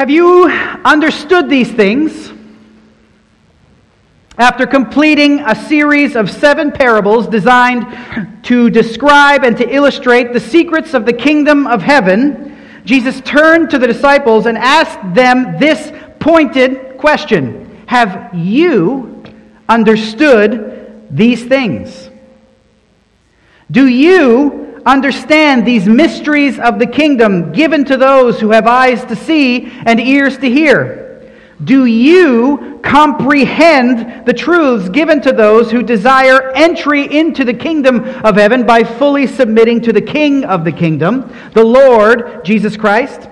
Have you understood these things? After completing a series of seven parables designed to describe and to illustrate the secrets of the kingdom of heaven, Jesus turned to the disciples and asked them this pointed question Have you understood these things? Do you understand these mysteries of the kingdom given to those who have eyes to see and ears to hear? Do you comprehend the truths given to those who desire entry into the kingdom of heaven by fully submitting to the King of the kingdom, the Lord Jesus Christ?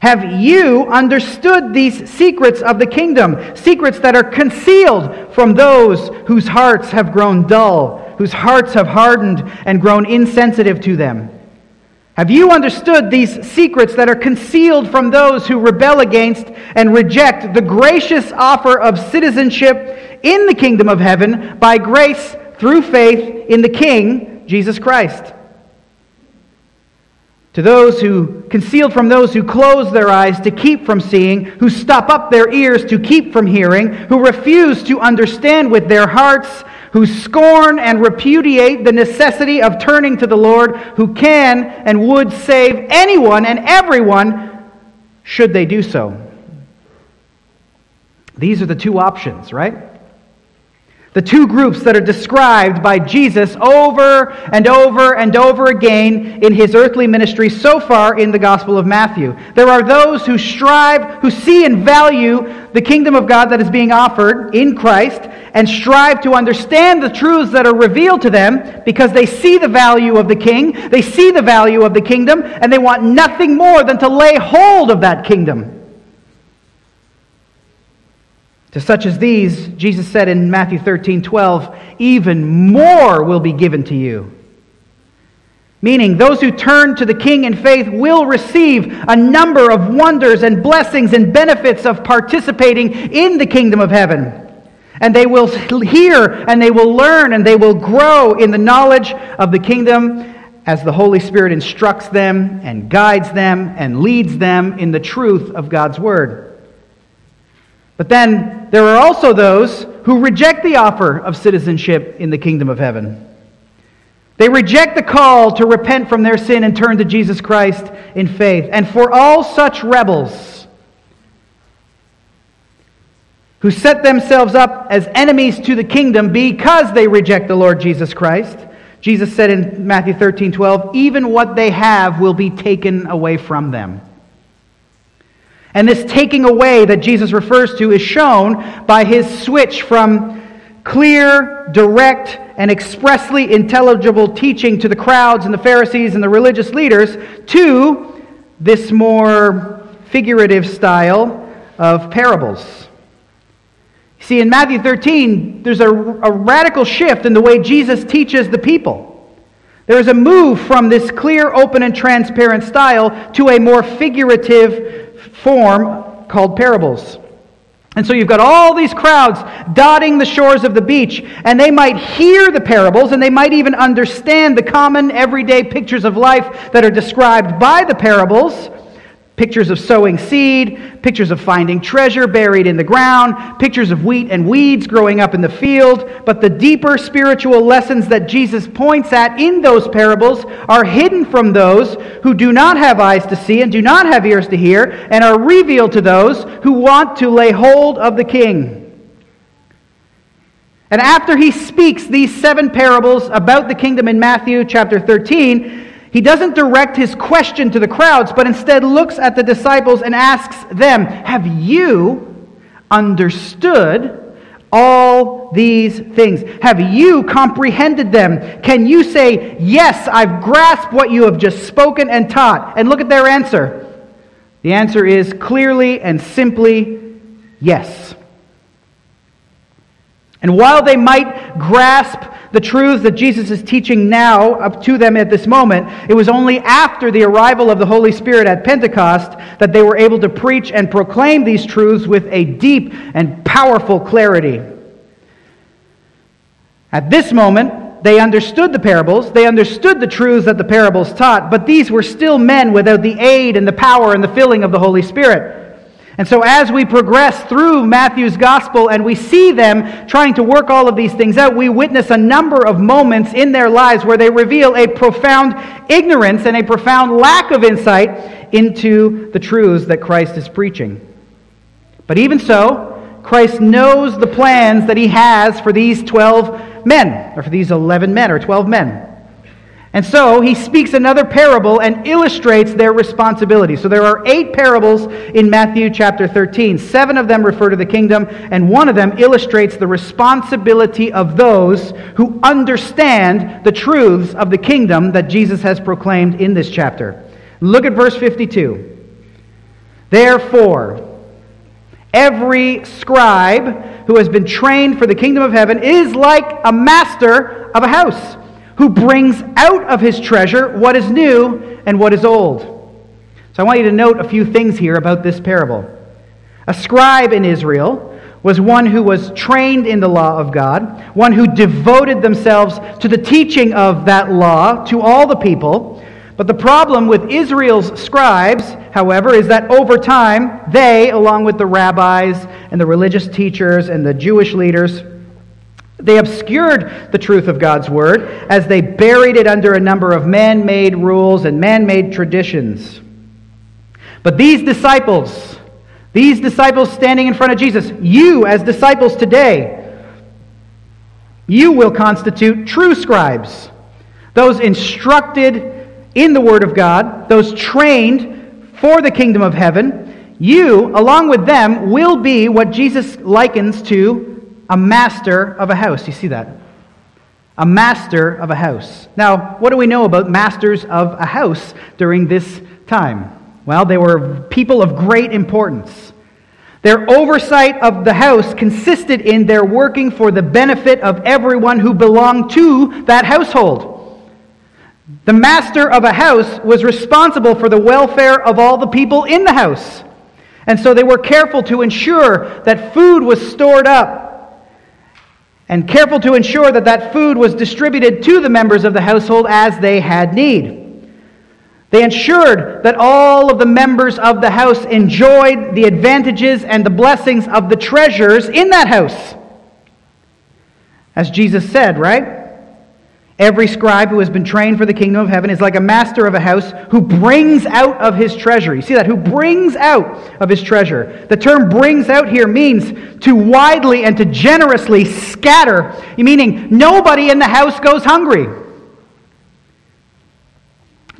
Have you understood these secrets of the kingdom, secrets that are concealed from those whose hearts have grown dull, whose hearts have hardened and grown insensitive to them? Have you understood these secrets that are concealed from those who rebel against and reject the gracious offer of citizenship in the kingdom of heaven by grace through faith in the King, Jesus Christ? To those who concealed from those who close their eyes to keep from seeing, who stop up their ears to keep from hearing, who refuse to understand with their hearts who scorn and repudiate the necessity of turning to the Lord, who can and would save anyone and everyone should they do so. These are the two options, right? The two groups that are described by Jesus over and over and over again in his earthly ministry so far in the Gospel of Matthew. There are those who strive, who see and value the kingdom of God that is being offered in Christ, and strive to understand the truths that are revealed to them because they see the value of the king, they see the value of the kingdom, and they want nothing more than to lay hold of that kingdom. To such as these, Jesus said in Matthew 13 12, even more will be given to you. Meaning, those who turn to the King in faith will receive a number of wonders and blessings and benefits of participating in the kingdom of heaven. And they will hear and they will learn and they will grow in the knowledge of the kingdom as the Holy Spirit instructs them and guides them and leads them in the truth of God's Word. But then there are also those who reject the offer of citizenship in the kingdom of heaven. They reject the call to repent from their sin and turn to Jesus Christ in faith. And for all such rebels who set themselves up as enemies to the kingdom because they reject the Lord Jesus Christ, Jesus said in Matthew 13 12, even what they have will be taken away from them. And this taking away that Jesus refers to is shown by his switch from clear, direct, and expressly intelligible teaching to the crowds and the Pharisees and the religious leaders to this more figurative style of parables. See, in Matthew 13, there's a, a radical shift in the way Jesus teaches the people. There is a move from this clear, open, and transparent style to a more figurative form called parables. And so you've got all these crowds dotting the shores of the beach, and they might hear the parables, and they might even understand the common everyday pictures of life that are described by the parables. Pictures of sowing seed, pictures of finding treasure buried in the ground, pictures of wheat and weeds growing up in the field. But the deeper spiritual lessons that Jesus points at in those parables are hidden from those who do not have eyes to see and do not have ears to hear, and are revealed to those who want to lay hold of the king. And after he speaks these seven parables about the kingdom in Matthew chapter 13, he doesn't direct his question to the crowds, but instead looks at the disciples and asks them, Have you understood all these things? Have you comprehended them? Can you say, Yes, I've grasped what you have just spoken and taught? And look at their answer. The answer is clearly and simply yes. And while they might grasp the truths that Jesus is teaching now up to them at this moment, it was only after the arrival of the Holy Spirit at Pentecost that they were able to preach and proclaim these truths with a deep and powerful clarity. At this moment, they understood the parables, they understood the truths that the parables taught, but these were still men without the aid and the power and the filling of the Holy Spirit. And so, as we progress through Matthew's gospel and we see them trying to work all of these things out, we witness a number of moments in their lives where they reveal a profound ignorance and a profound lack of insight into the truths that Christ is preaching. But even so, Christ knows the plans that he has for these 12 men, or for these 11 men, or 12 men. And so he speaks another parable and illustrates their responsibility. So there are eight parables in Matthew chapter 13. Seven of them refer to the kingdom, and one of them illustrates the responsibility of those who understand the truths of the kingdom that Jesus has proclaimed in this chapter. Look at verse 52. Therefore, Every scribe who has been trained for the kingdom of heaven is like a master of a house who brings out of his treasure what is new and what is old. So I want you to note a few things here about this parable. A scribe in Israel was one who was trained in the law of God, one who devoted themselves to the teaching of that law to all the people. But the problem with Israel's scribes, however, is that over time, they, along with the rabbis and the religious teachers and the Jewish leaders, they obscured the truth of God's word as they buried it under a number of man made rules and man made traditions. But these disciples, these disciples standing in front of Jesus, you as disciples today, you will constitute true scribes, those instructed in the Word of God, those trained for the kingdom of heaven, you, along with them, will be what Jesus likens to a master of a house. You see that? A master of a house. Now, what do we know about masters of a house during this time? Well, they were people of great importance. Their oversight of the house consisted in their working for the benefit of everyone who belonged to that household. The master of a house was responsible for the welfare of all the people in the house. And so they were careful to ensure that food was stored up and careful to ensure that that food was distributed to the members of the household as they had need. They ensured that all of the members of the house enjoyed the advantages and the blessings of the treasures in that house. As Jesus said, right? Every scribe who has been trained for the kingdom of heaven is like a master of a house who brings out of his treasure. You see that? Who brings out of his treasure. The term brings out here means to widely and to generously scatter, meaning nobody in the house goes hungry.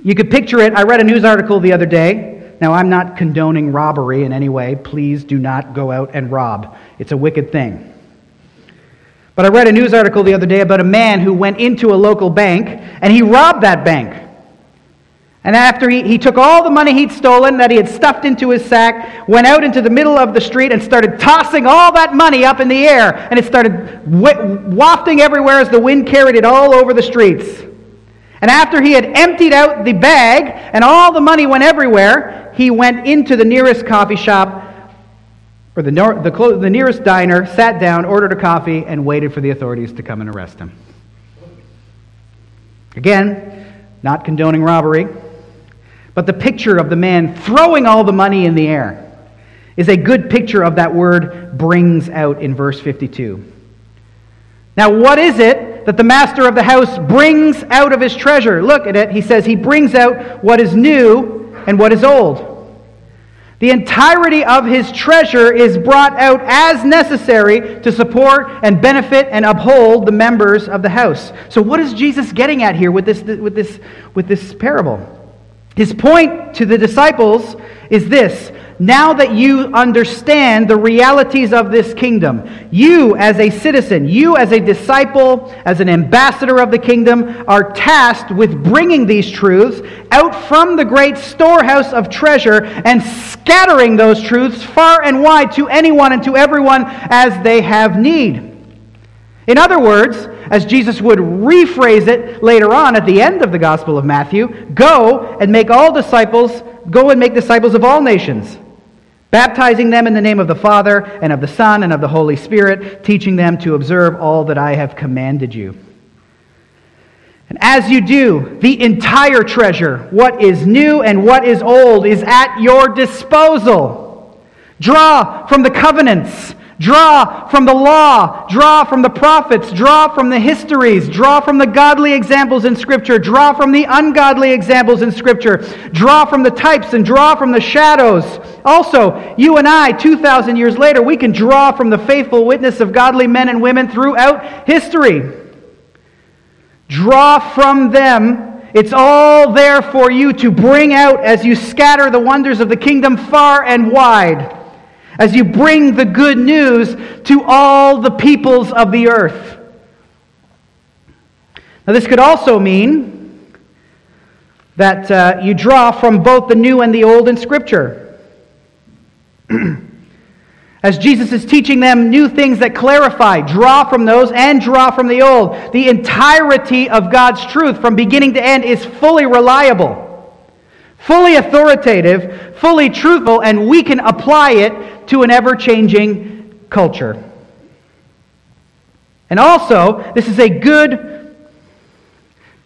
You could picture it. I read a news article the other day. Now, I'm not condoning robbery in any way. Please do not go out and rob, it's a wicked thing. But I read a news article the other day about a man who went into a local bank and he robbed that bank. And after he, he took all the money he'd stolen that he had stuffed into his sack, went out into the middle of the street and started tossing all that money up in the air. And it started wafting everywhere as the wind carried it all over the streets. And after he had emptied out the bag and all the money went everywhere, he went into the nearest coffee shop or the, the, the nearest diner, sat down, ordered a coffee, and waited for the authorities to come and arrest him. Again, not condoning robbery, but the picture of the man throwing all the money in the air is a good picture of that word brings out in verse 52. Now, what is it that the master of the house brings out of his treasure? Look at it. He says he brings out what is new and what is old. The entirety of his treasure is brought out as necessary to support and benefit and uphold the members of the house. So, what is Jesus getting at here with this, with this, with this parable? His point to the disciples is this now that you understand the realities of this kingdom, you as a citizen, you as a disciple, as an ambassador of the kingdom, are tasked with bringing these truths out from the great storehouse of treasure and scattering those truths far and wide to anyone and to everyone as they have need. In other words, as Jesus would rephrase it later on at the end of the Gospel of Matthew, go and make all disciples, go and make disciples of all nations baptizing them in the name of the Father and of the Son and of the Holy Spirit, teaching them to observe all that I have commanded you. And as you do, the entire treasure, what is new and what is old, is at your disposal. Draw from the covenants Draw from the law, draw from the prophets, draw from the histories, draw from the godly examples in Scripture, draw from the ungodly examples in Scripture, draw from the types and draw from the shadows. Also, you and I, 2,000 years later, we can draw from the faithful witness of godly men and women throughout history. Draw from them. It's all there for you to bring out as you scatter the wonders of the kingdom far and wide as you bring the good news to all the peoples of the earth. Now, this could also mean that uh, you draw from both the new and the old in Scripture. As Jesus is teaching them new things that clarify, draw from those and draw from the old. The entirety of God's truth from beginning to end is fully reliable, fully authoritative, fully truthful, and we can apply it to an ever changing culture. And also, this is a good,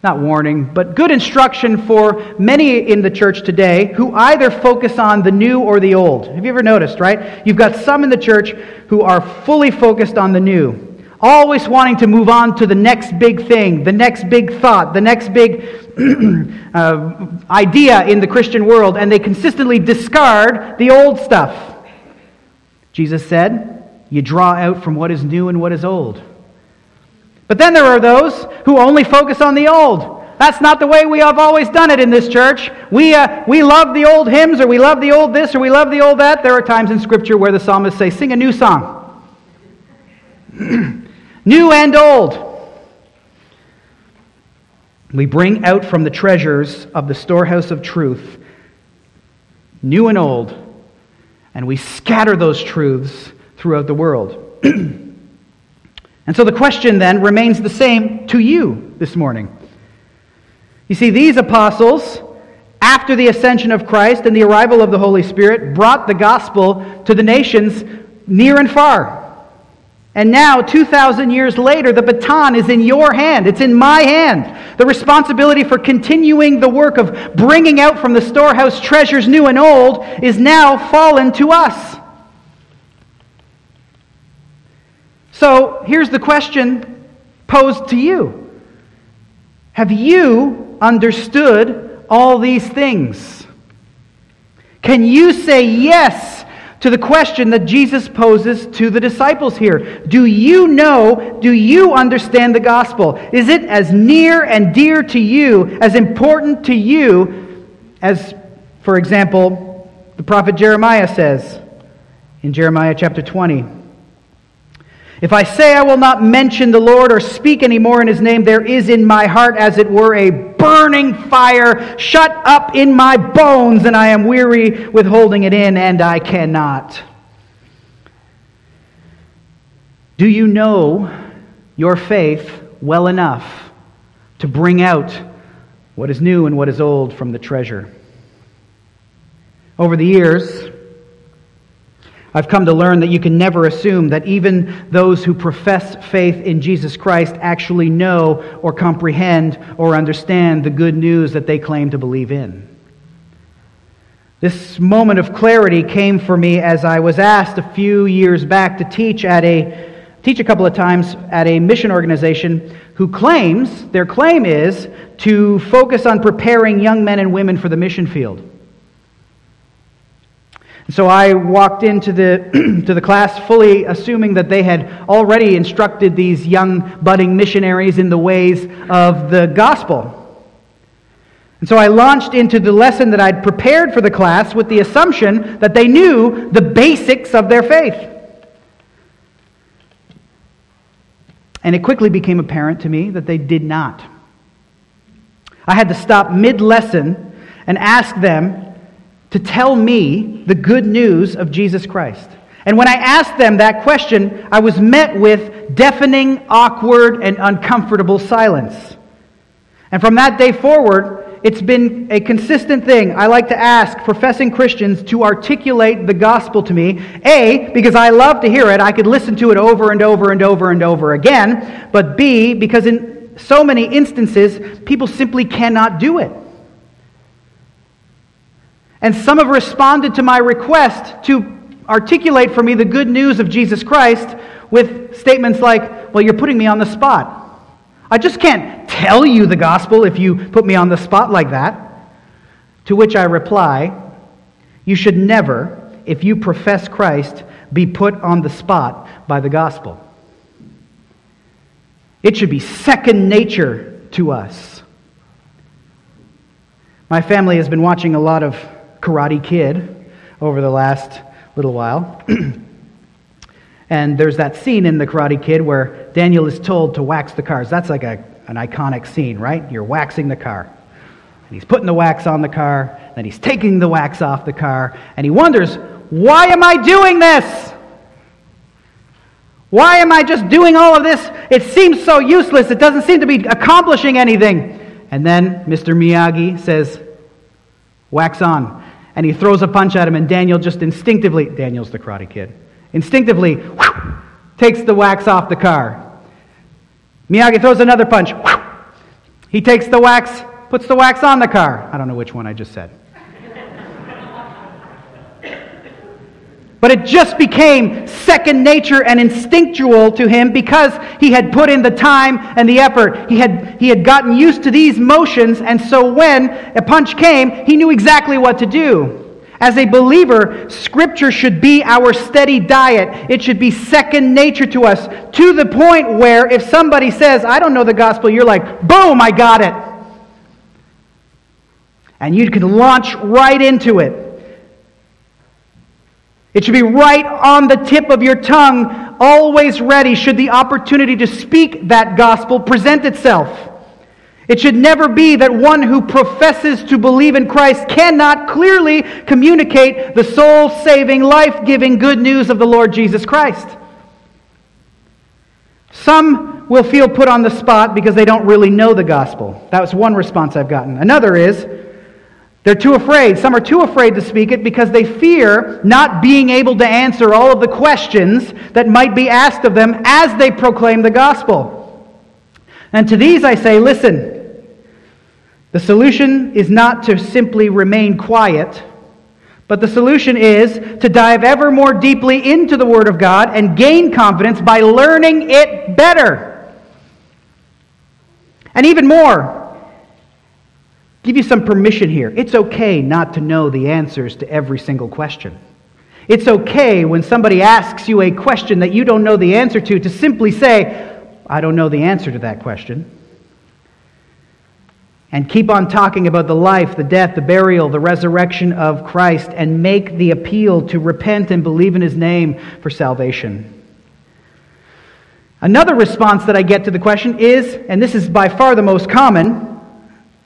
not warning, but good instruction for many in the church today who either focus on the new or the old. Have you ever noticed, right? You've got some in the church who are fully focused on the new always wanting to move on to the next big thing, the next big thought, the next big uh, idea in the Christian world, and they consistently discard the old stuff. Jesus said, You draw out from what is new and what is old. But then there are those who only focus on the old. That's not the way we have always done it in this church. We, uh, we love the old hymns, or we love the old this, or we love the old that. There are times in Scripture where the psalmists say, Sing a new song. new and old. We bring out from the treasures of the storehouse of truth, new and old, and we scatter those truths throughout the world. and so the question then remains the same to you this morning. You see, these apostles, after the ascension of Christ and the arrival of the Holy Spirit, brought the gospel to the nations near and far. And now, 2,000 years later, the baton is in your hand. It's in my hand. The responsibility for continuing the work of bringing out from the storehouse treasures new and old is now fallen to us. So, here's the question posed to you Have you understood all these things? Can you say yes to the question that Jesus poses to the disciples here. Do you know, do you understand the gospel? Is it as near and dear to you, as important to you, as, for example, the prophet Jeremiah says in Jeremiah chapter 20? If I say I will not mention the Lord or speak any more in his name, there is in my heart, as it were, a burning fire shut up in my bones, and I am weary with holding it in, and I cannot. Do you know your faith well enough to bring out what is new and what is old from the treasure? Over the years, I've come to learn that you can never assume that even those who profess faith in Jesus Christ actually know or comprehend or understand the good news that they claim to believe in. This moment of clarity came for me as I was asked a few years back to teach at a teach a couple of times at a mission organization who claims their claim is to focus on preparing young men and women for the mission field. So I walked into the, to the class fully assuming that they had already instructed these young budding missionaries in the ways of the gospel. And so I launched into the lesson that I'd prepared for the class with the assumption that they knew the basics of their faith. And it quickly became apparent to me that they did not. I had to stop mid lesson and ask them to tell me the good news of Jesus Christ. And when I asked them that question, I was met with deafening, awkward, and uncomfortable silence. And from that day forward, it's been a consistent thing. I like to ask professing Christians to articulate the gospel to me. A, because I love to hear it. I could listen to it over and over and over and over again. But B, because in so many instances, people simply cannot do it. And some have responded to my request to articulate for me the good news of Jesus Christ with statements like, Well, you're putting me on the spot. I just can't tell you the gospel if you put me on the spot like that. To which I reply, You should never, if you profess Christ, be put on the spot by the gospel. It should be second nature to us. My family has been watching a lot of Karate Kid over the last little while. and there's that scene in The Karate Kid where Daniel is told to wax the cars. That's like a, an iconic scene, right? You're waxing the car. And he's putting the wax on the car, then he's taking the wax off the car, and he wonders, why am I doing this? Why am I just doing all of this? It seems so useless. It doesn't seem to be accomplishing anything. And then Mr. Miyagi says, Wax on. And he throws a punch at him, and Daniel just instinctively, Daniel's the karate kid, instinctively takes the wax off the car. Miyagi throws another punch. He takes the wax, puts the wax on the car. I don't know which one I just said. But it just became second nature and instinctual to him because he had put in the time and the effort. He had, he had gotten used to these motions, and so when a punch came, he knew exactly what to do. As a believer, Scripture should be our steady diet. It should be second nature to us to the point where if somebody says, I don't know the gospel, you're like, boom, I got it. And you can launch right into it. It should be right on the tip of your tongue, always ready should the opportunity to speak that gospel present itself. It should never be that one who professes to believe in Christ cannot clearly communicate the soul saving, life giving good news of the Lord Jesus Christ. Some will feel put on the spot because they don't really know the gospel. That was one response I've gotten. Another is, they're too afraid. Some are too afraid to speak it because they fear not being able to answer all of the questions that might be asked of them as they proclaim the gospel. And to these I say, listen, the solution is not to simply remain quiet, but the solution is to dive ever more deeply into the Word of God and gain confidence by learning it better. And even more, give you some permission here. It's okay not to know the answers to every single question. It's okay when somebody asks you a question that you don't know the answer to to simply say, I don't know the answer to that question. And keep on talking about the life, the death, the burial, the resurrection of Christ, and make the appeal to repent and believe in his name for salvation. Another response that I get to the question is, and this is by far the most common,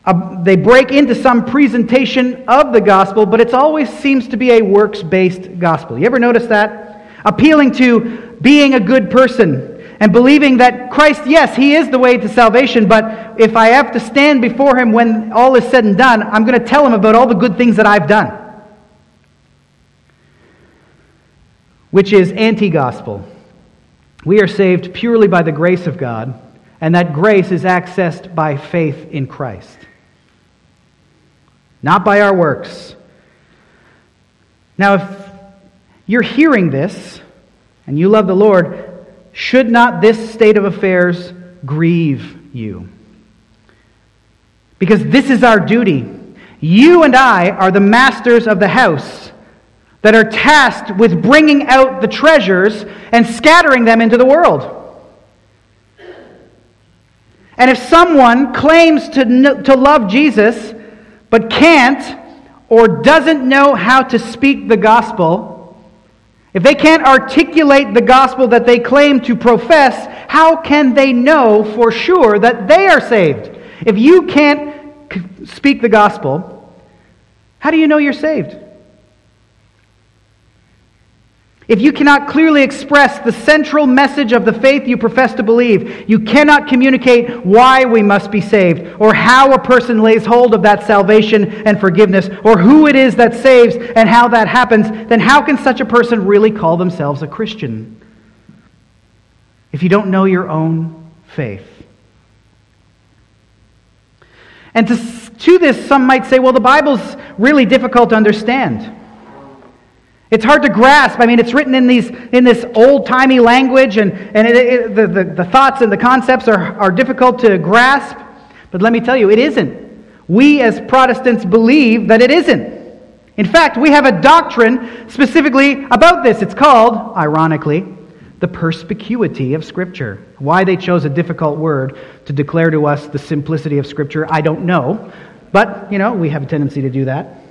uh, they break into some presentation of the gospel, but it always seems to be a works based gospel. You ever notice that? Appealing to being a good person and believing that Christ, yes, He is the way to salvation, but if I have to stand before Him when all is said and done, I'm going to tell Him about all the good things that I've done. Which is anti gospel. We are saved purely by the grace of God, and that grace is accessed by faith in Christ not by our works. Now, if you're hearing this and you love the Lord, should not this state of affairs grieve you? Because this is our duty. You and I are the masters of the house that are tasked with bringing out the treasures and scattering them into the world. And if someone claims to, to love Jesus, but can't or doesn't know how to speak the gospel, if they can't articulate the gospel that they claim to profess, how can they know for sure that they are saved? If you can't speak the gospel, how do you know you're saved? If you cannot clearly express the central message of the faith you profess to believe, you cannot communicate why we must be saved, or how a person lays hold of that salvation and forgiveness, or who it is that saves and how that happens, then how can such a person really call themselves a Christian? If you don't know your own faith. And to, to this, some might say, well, the Bible's really difficult to understand. It's hard to grasp. I mean, it's written in, these, in this old timey language, and, and it, it, the, the, the thoughts and the concepts are, are difficult to grasp. But let me tell you, it isn't. We as Protestants believe that it isn't. In fact, we have a doctrine specifically about this. It's called, ironically, the perspicuity of Scripture. Why they chose a difficult word to declare to us the simplicity of Scripture, I don't know. But, you know, we have a tendency to do that.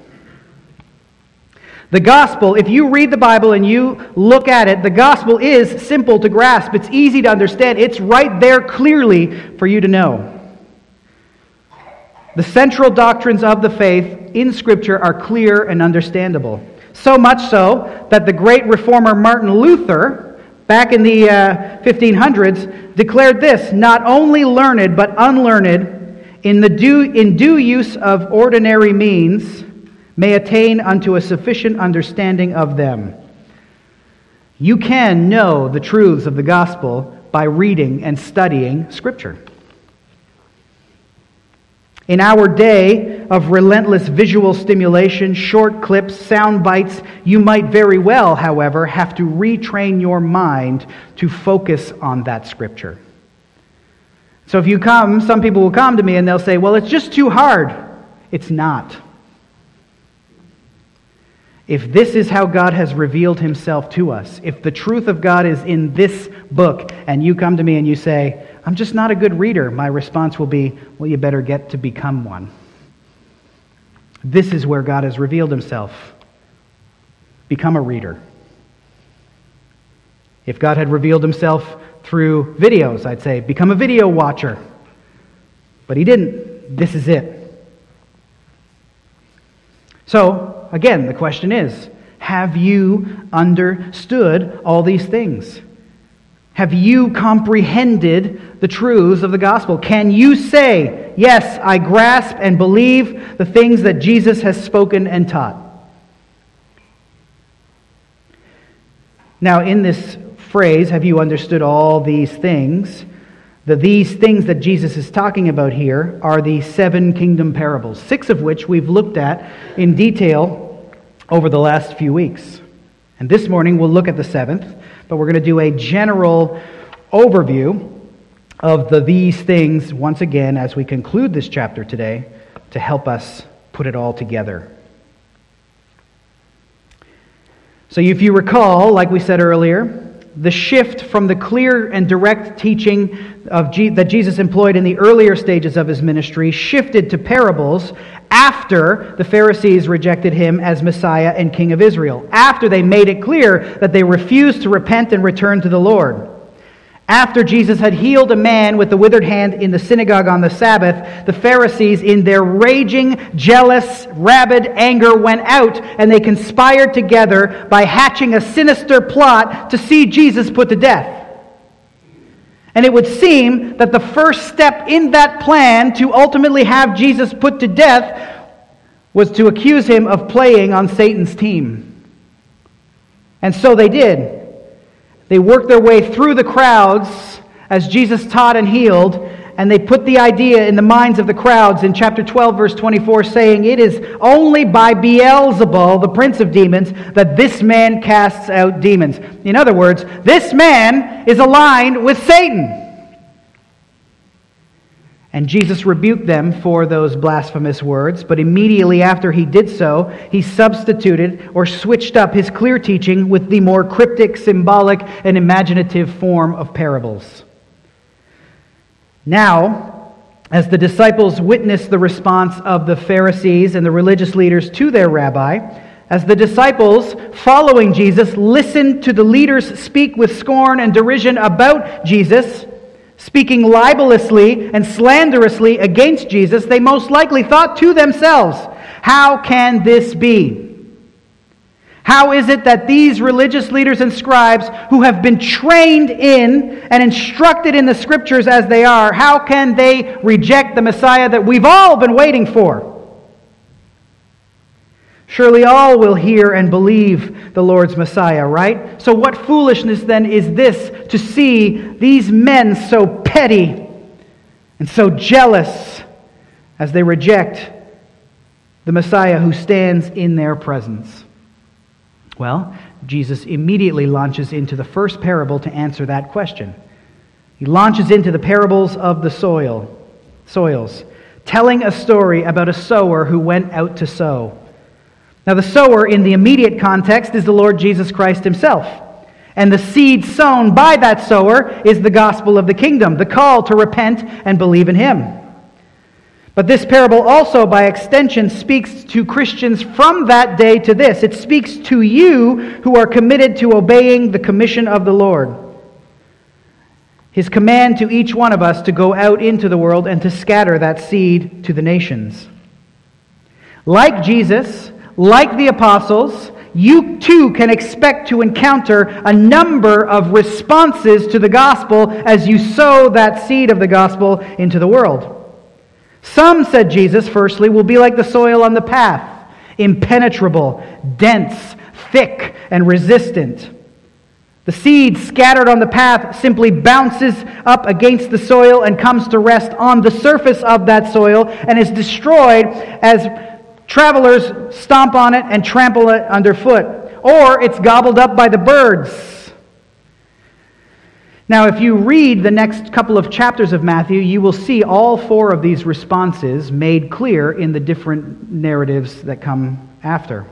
The gospel, if you read the Bible and you look at it, the gospel is simple to grasp. It's easy to understand. It's right there clearly for you to know. The central doctrines of the faith in Scripture are clear and understandable. So much so that the great reformer Martin Luther, back in the uh, 1500s, declared this not only learned but unlearned in, the due, in due use of ordinary means may attain unto a sufficient understanding of them. You can know the truths of the gospel by reading and studying Scripture. In our day of relentless visual stimulation, short clips, sound bites, you might very well, however, have to retrain your mind to focus on that scripture. So if you come, some people will come to me and they'll say, Well, it's just too hard. It's not. If this is how God has revealed himself to us, if the truth of God is in this book, and you come to me and you say, I'm just not a good reader, my response will be, Well, you better get to become one. This is where God has revealed himself. Become a reader. If God had revealed himself through videos, I'd say, become a video watcher. But he didn't. This is it. So, again, the question is have you understood all these things? Have you comprehended the truths of the gospel? Can you say, Yes, I grasp and believe the things that Jesus has spoken and taught? Now, in this phrase, have you understood all these things? The these things that Jesus is talking about here are the seven kingdom parables, six of which we've looked at in detail over the last few weeks. And this morning we'll look at the seventh but we're going to do a general overview of the these things once again as we conclude this chapter today to help us put it all together. So, if you recall, like we said earlier, the shift from the clear and direct teaching of G- that Jesus employed in the earlier stages of his ministry shifted to parables after the Pharisees rejected him as Messiah and King of Israel, after they made it clear that they refused to repent and return to the Lord. After Jesus had healed a man with the withered hand in the synagogue on the Sabbath, the Pharisees, in their raging, jealous, rabid anger, went out and they conspired together by hatching a sinister plot to see Jesus put to death. And it would seem that the first step in that plan to ultimately have Jesus put to death was to accuse him of playing on Satan's team. And so they did. They worked their way through the crowds as Jesus taught and healed, and they put the idea in the minds of the crowds in chapter 12, verse 24, saying, It is only by Beelzebul, the prince of demons, that this man casts out demons. In other words, this man is aligned with Satan. And Jesus rebuked them for those blasphemous words, but immediately after he did so, he substituted or switched up his clear teaching with the more cryptic, symbolic, and imaginative form of parables. Now, as the disciples witnessed the response of the Pharisees and the religious leaders to their rabbi, as the disciples following Jesus listened to the leaders speak with scorn and derision about Jesus, speaking libelously and slanderously against Jesus, they most likely thought to themselves, How can this be? How is it that these religious leaders and scribes, who have been trained in and instructed in the scriptures as they are, how can they reject the Messiah that we've all been waiting for? Surely all will hear and believe the Lord's Messiah, right? So, what foolishness then is this to see these men so petty and so jealous as they reject the Messiah who stands in their presence? Well, Jesus immediately launches into the first parable to answer that question. He launches into the parables of the soil, soils, telling a story about a sower who went out to sow. Now, the sower in the immediate context is the Lord Jesus Christ himself. And the seed sown by that sower is the gospel of the kingdom, the call to repent and believe in him. But this parable also, by extension, speaks to Christians from that day to this. It speaks to you who are committed to obeying the commission of the Lord. His command to each one of us to go out into the world and to scatter that seed to the nations. Like Jesus, like the apostles, you too can expect to encounter a number of responses to the gospel as you sow that seed of the gospel into the world. Some, said Jesus, firstly, will be like the soil on the path impenetrable, dense, thick, and resistant. The seed scattered on the path simply bounces up against the soil and comes to rest on the surface of that soil and is destroyed as travelers stomp on it and trample it underfoot. Or it's gobbled up by the birds now, if you read the next couple of chapters of Matthew, you will see all four of these responses made clear in the different narratives that come after.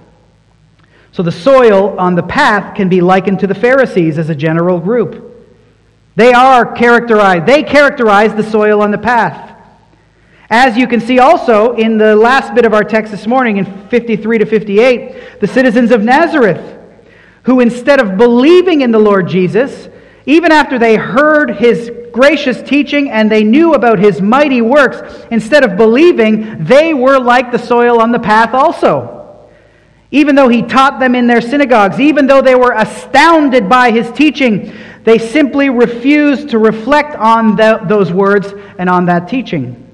So, the soil on the path can be likened to the Pharisees as a general group. They are characterized, they characterize the soil on the path. As you can see also in the last bit of our text this morning, in 53 to 58, the citizens of Nazareth, who instead of believing in the Lord Jesus, even after they heard his gracious teaching and they knew about his mighty works, instead of believing, they were like the soil on the path also. Even though he taught them in their synagogues, even though they were astounded by his teaching, they simply refused to reflect on the, those words and on that teaching.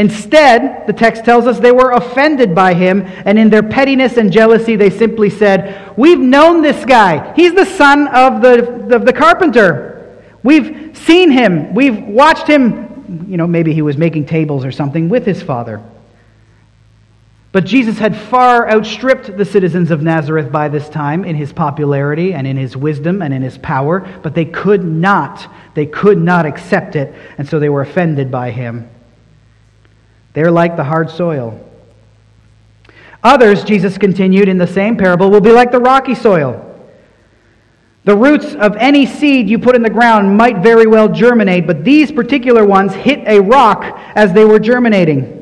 Instead, the text tells us they were offended by him, and in their pettiness and jealousy, they simply said, We've known this guy. He's the son of the, of the carpenter. We've seen him. We've watched him. You know, maybe he was making tables or something with his father. But Jesus had far outstripped the citizens of Nazareth by this time in his popularity and in his wisdom and in his power, but they could not, they could not accept it, and so they were offended by him. They're like the hard soil. Others, Jesus continued in the same parable, will be like the rocky soil. The roots of any seed you put in the ground might very well germinate, but these particular ones hit a rock as they were germinating.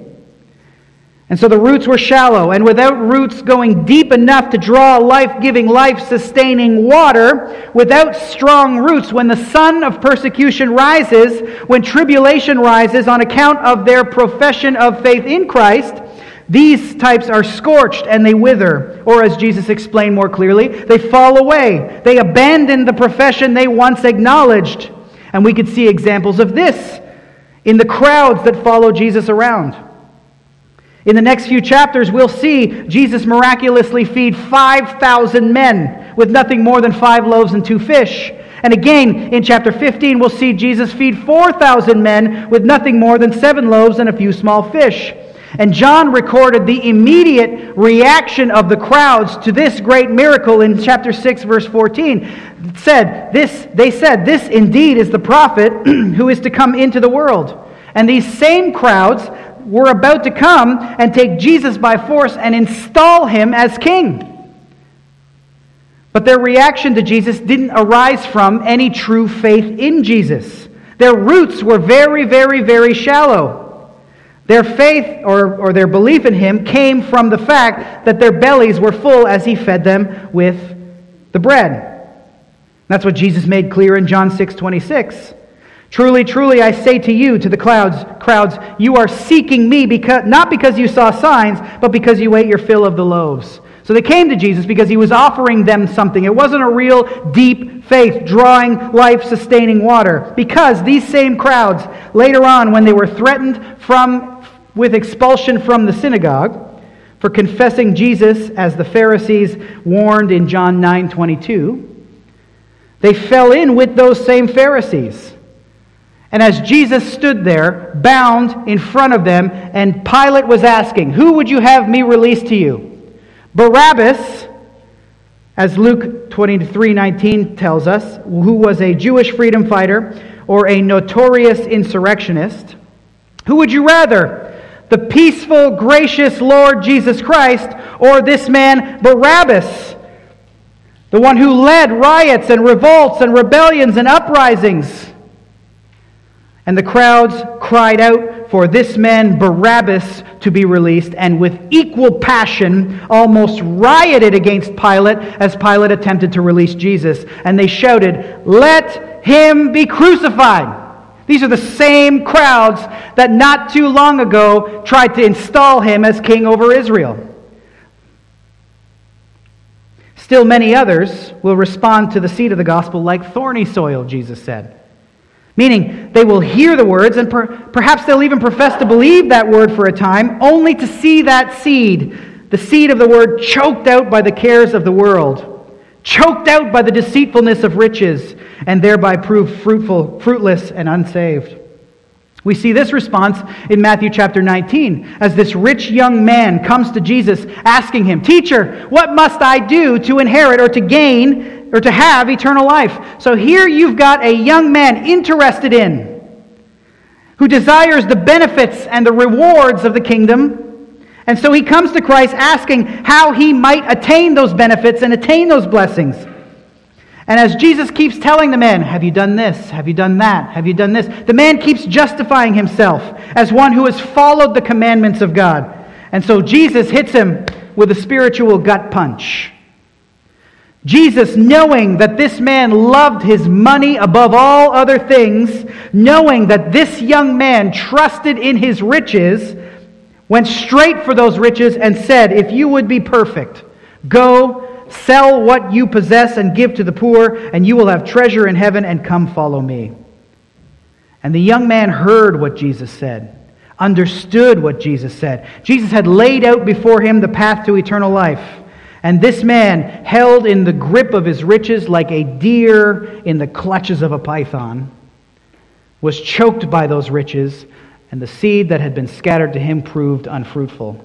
And so the roots were shallow, and without roots going deep enough to draw life giving, life sustaining water, without strong roots, when the sun of persecution rises, when tribulation rises on account of their profession of faith in Christ, these types are scorched and they wither. Or, as Jesus explained more clearly, they fall away. They abandon the profession they once acknowledged. And we could see examples of this in the crowds that follow Jesus around. In the next few chapters, we'll see Jesus miraculously feed 5,000 men with nothing more than five loaves and two fish. And again, in chapter 15, we'll see Jesus feed 4,000 men with nothing more than seven loaves and a few small fish. And John recorded the immediate reaction of the crowds to this great miracle in chapter 6, verse 14. It said, this, they said, This indeed is the prophet who is to come into the world. And these same crowds were about to come and take Jesus by force and install him as king. But their reaction to Jesus didn't arise from any true faith in Jesus. Their roots were very, very, very shallow. Their faith or, or their belief in him came from the fact that their bellies were full as he fed them with the bread. That's what Jesus made clear in John 6 26. Truly, truly, I say to you, to the clouds, crowds, you are seeking me because, not because you saw signs, but because you ate your fill of the loaves. So they came to Jesus because he was offering them something. It wasn't a real deep faith drawing life sustaining water. Because these same crowds, later on, when they were threatened from, with expulsion from the synagogue for confessing Jesus as the Pharisees warned in John 9 22, they fell in with those same Pharisees. And as Jesus stood there, bound in front of them, and Pilate was asking, Who would you have me release to you? Barabbas, as Luke 23 19 tells us, who was a Jewish freedom fighter or a notorious insurrectionist. Who would you rather? The peaceful, gracious Lord Jesus Christ, or this man Barabbas, the one who led riots and revolts and rebellions and uprisings? And the crowds cried out for this man Barabbas to be released, and with equal passion almost rioted against Pilate as Pilate attempted to release Jesus. And they shouted, Let him be crucified. These are the same crowds that not too long ago tried to install him as king over Israel. Still, many others will respond to the seed of the gospel like thorny soil, Jesus said. Meaning, they will hear the words and per- perhaps they'll even profess to believe that word for a time, only to see that seed, the seed of the word, choked out by the cares of the world, choked out by the deceitfulness of riches, and thereby prove fruitful, fruitless, and unsaved. We see this response in Matthew chapter 19 as this rich young man comes to Jesus asking him, Teacher, what must I do to inherit or to gain or to have eternal life. So here you've got a young man interested in, who desires the benefits and the rewards of the kingdom. And so he comes to Christ asking how he might attain those benefits and attain those blessings. And as Jesus keeps telling the man, Have you done this? Have you done that? Have you done this? The man keeps justifying himself as one who has followed the commandments of God. And so Jesus hits him with a spiritual gut punch. Jesus, knowing that this man loved his money above all other things, knowing that this young man trusted in his riches, went straight for those riches and said, If you would be perfect, go sell what you possess and give to the poor, and you will have treasure in heaven, and come follow me. And the young man heard what Jesus said, understood what Jesus said. Jesus had laid out before him the path to eternal life. And this man, held in the grip of his riches like a deer in the clutches of a python, was choked by those riches, and the seed that had been scattered to him proved unfruitful.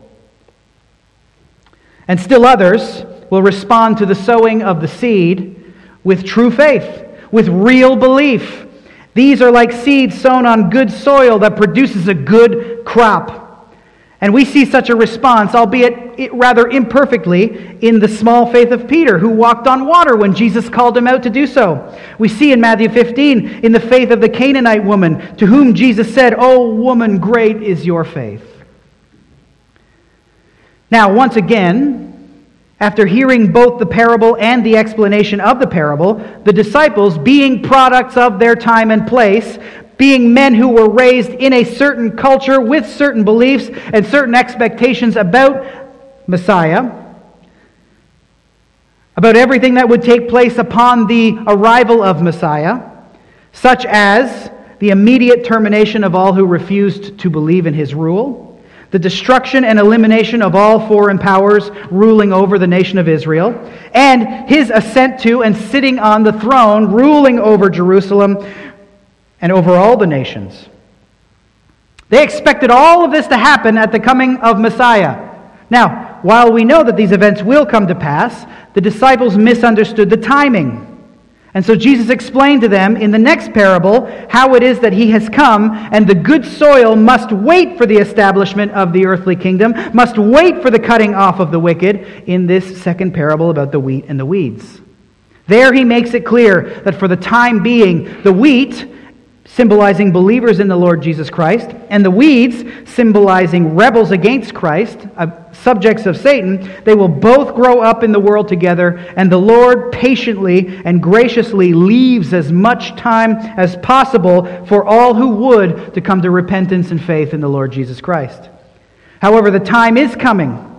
And still others will respond to the sowing of the seed with true faith, with real belief. These are like seeds sown on good soil that produces a good crop. And we see such a response, albeit rather imperfectly, in the small faith of Peter, who walked on water when Jesus called him out to do so. We see in Matthew 15 in the faith of the Canaanite woman, to whom Jesus said, O woman, great is your faith. Now, once again, after hearing both the parable and the explanation of the parable, the disciples, being products of their time and place, being men who were raised in a certain culture with certain beliefs and certain expectations about Messiah, about everything that would take place upon the arrival of Messiah, such as the immediate termination of all who refused to believe in his rule, the destruction and elimination of all foreign powers ruling over the nation of Israel, and his ascent to and sitting on the throne, ruling over Jerusalem, and over all the nations. They expected all of this to happen at the coming of Messiah. Now, while we know that these events will come to pass, the disciples misunderstood the timing. And so Jesus explained to them in the next parable how it is that he has come, and the good soil must wait for the establishment of the earthly kingdom, must wait for the cutting off of the wicked in this second parable about the wheat and the weeds. There he makes it clear that for the time being, the wheat symbolizing believers in the Lord Jesus Christ, and the weeds, symbolizing rebels against Christ, uh, subjects of Satan, they will both grow up in the world together, and the Lord patiently and graciously leaves as much time as possible for all who would to come to repentance and faith in the Lord Jesus Christ. However, the time is coming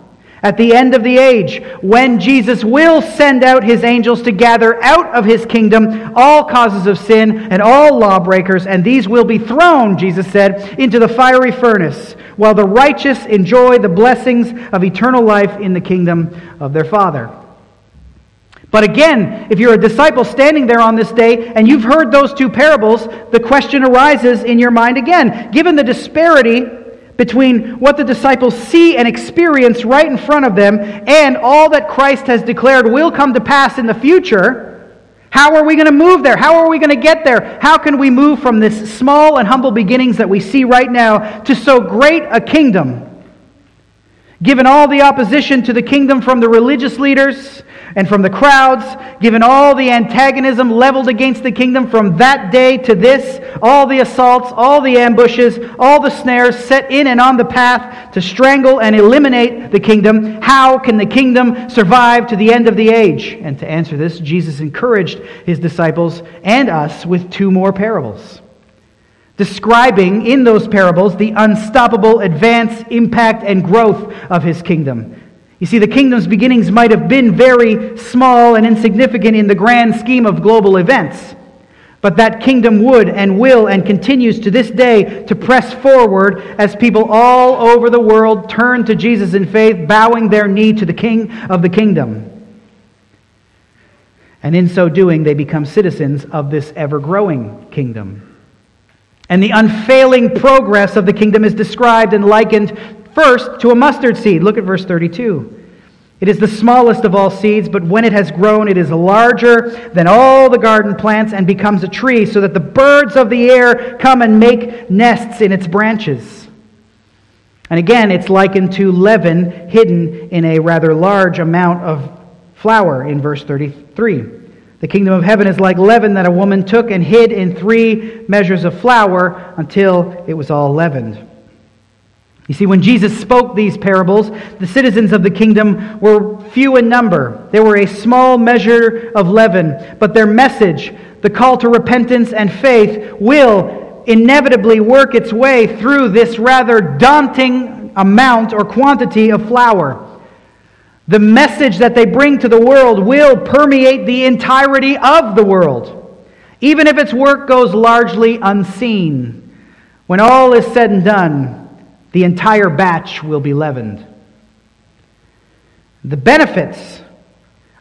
at the end of the age, when Jesus will send out his angels to gather out of his kingdom all causes of sin and all lawbreakers, and these will be thrown, Jesus said, into the fiery furnace, while the righteous enjoy the blessings of eternal life in the kingdom of their Father. But again, if you're a disciple standing there on this day and you've heard those two parables, the question arises in your mind again. Given the disparity between what the disciples see and experience right in front of them and all that Christ has declared will come to pass in the future, how are we going to move there? How are we going to get there? How can we move from this small and humble beginnings that we see right now to so great a kingdom? Given all the opposition to the kingdom from the religious leaders, and from the crowds, given all the antagonism leveled against the kingdom from that day to this, all the assaults, all the ambushes, all the snares set in and on the path to strangle and eliminate the kingdom, how can the kingdom survive to the end of the age? And to answer this, Jesus encouraged his disciples and us with two more parables describing in those parables the unstoppable advance, impact, and growth of his kingdom. You see, the kingdom's beginnings might have been very small and insignificant in the grand scheme of global events. But that kingdom would and will and continues to this day to press forward as people all over the world turn to Jesus in faith, bowing their knee to the King of the kingdom. And in so doing, they become citizens of this ever growing kingdom. And the unfailing progress of the kingdom is described and likened First, to a mustard seed. Look at verse 32. It is the smallest of all seeds, but when it has grown, it is larger than all the garden plants and becomes a tree, so that the birds of the air come and make nests in its branches. And again, it's likened to leaven hidden in a rather large amount of flour in verse 33. The kingdom of heaven is like leaven that a woman took and hid in three measures of flour until it was all leavened. You see, when Jesus spoke these parables, the citizens of the kingdom were few in number. They were a small measure of leaven, but their message, the call to repentance and faith, will inevitably work its way through this rather daunting amount or quantity of flour. The message that they bring to the world will permeate the entirety of the world, even if its work goes largely unseen. When all is said and done, the entire batch will be leavened. The benefits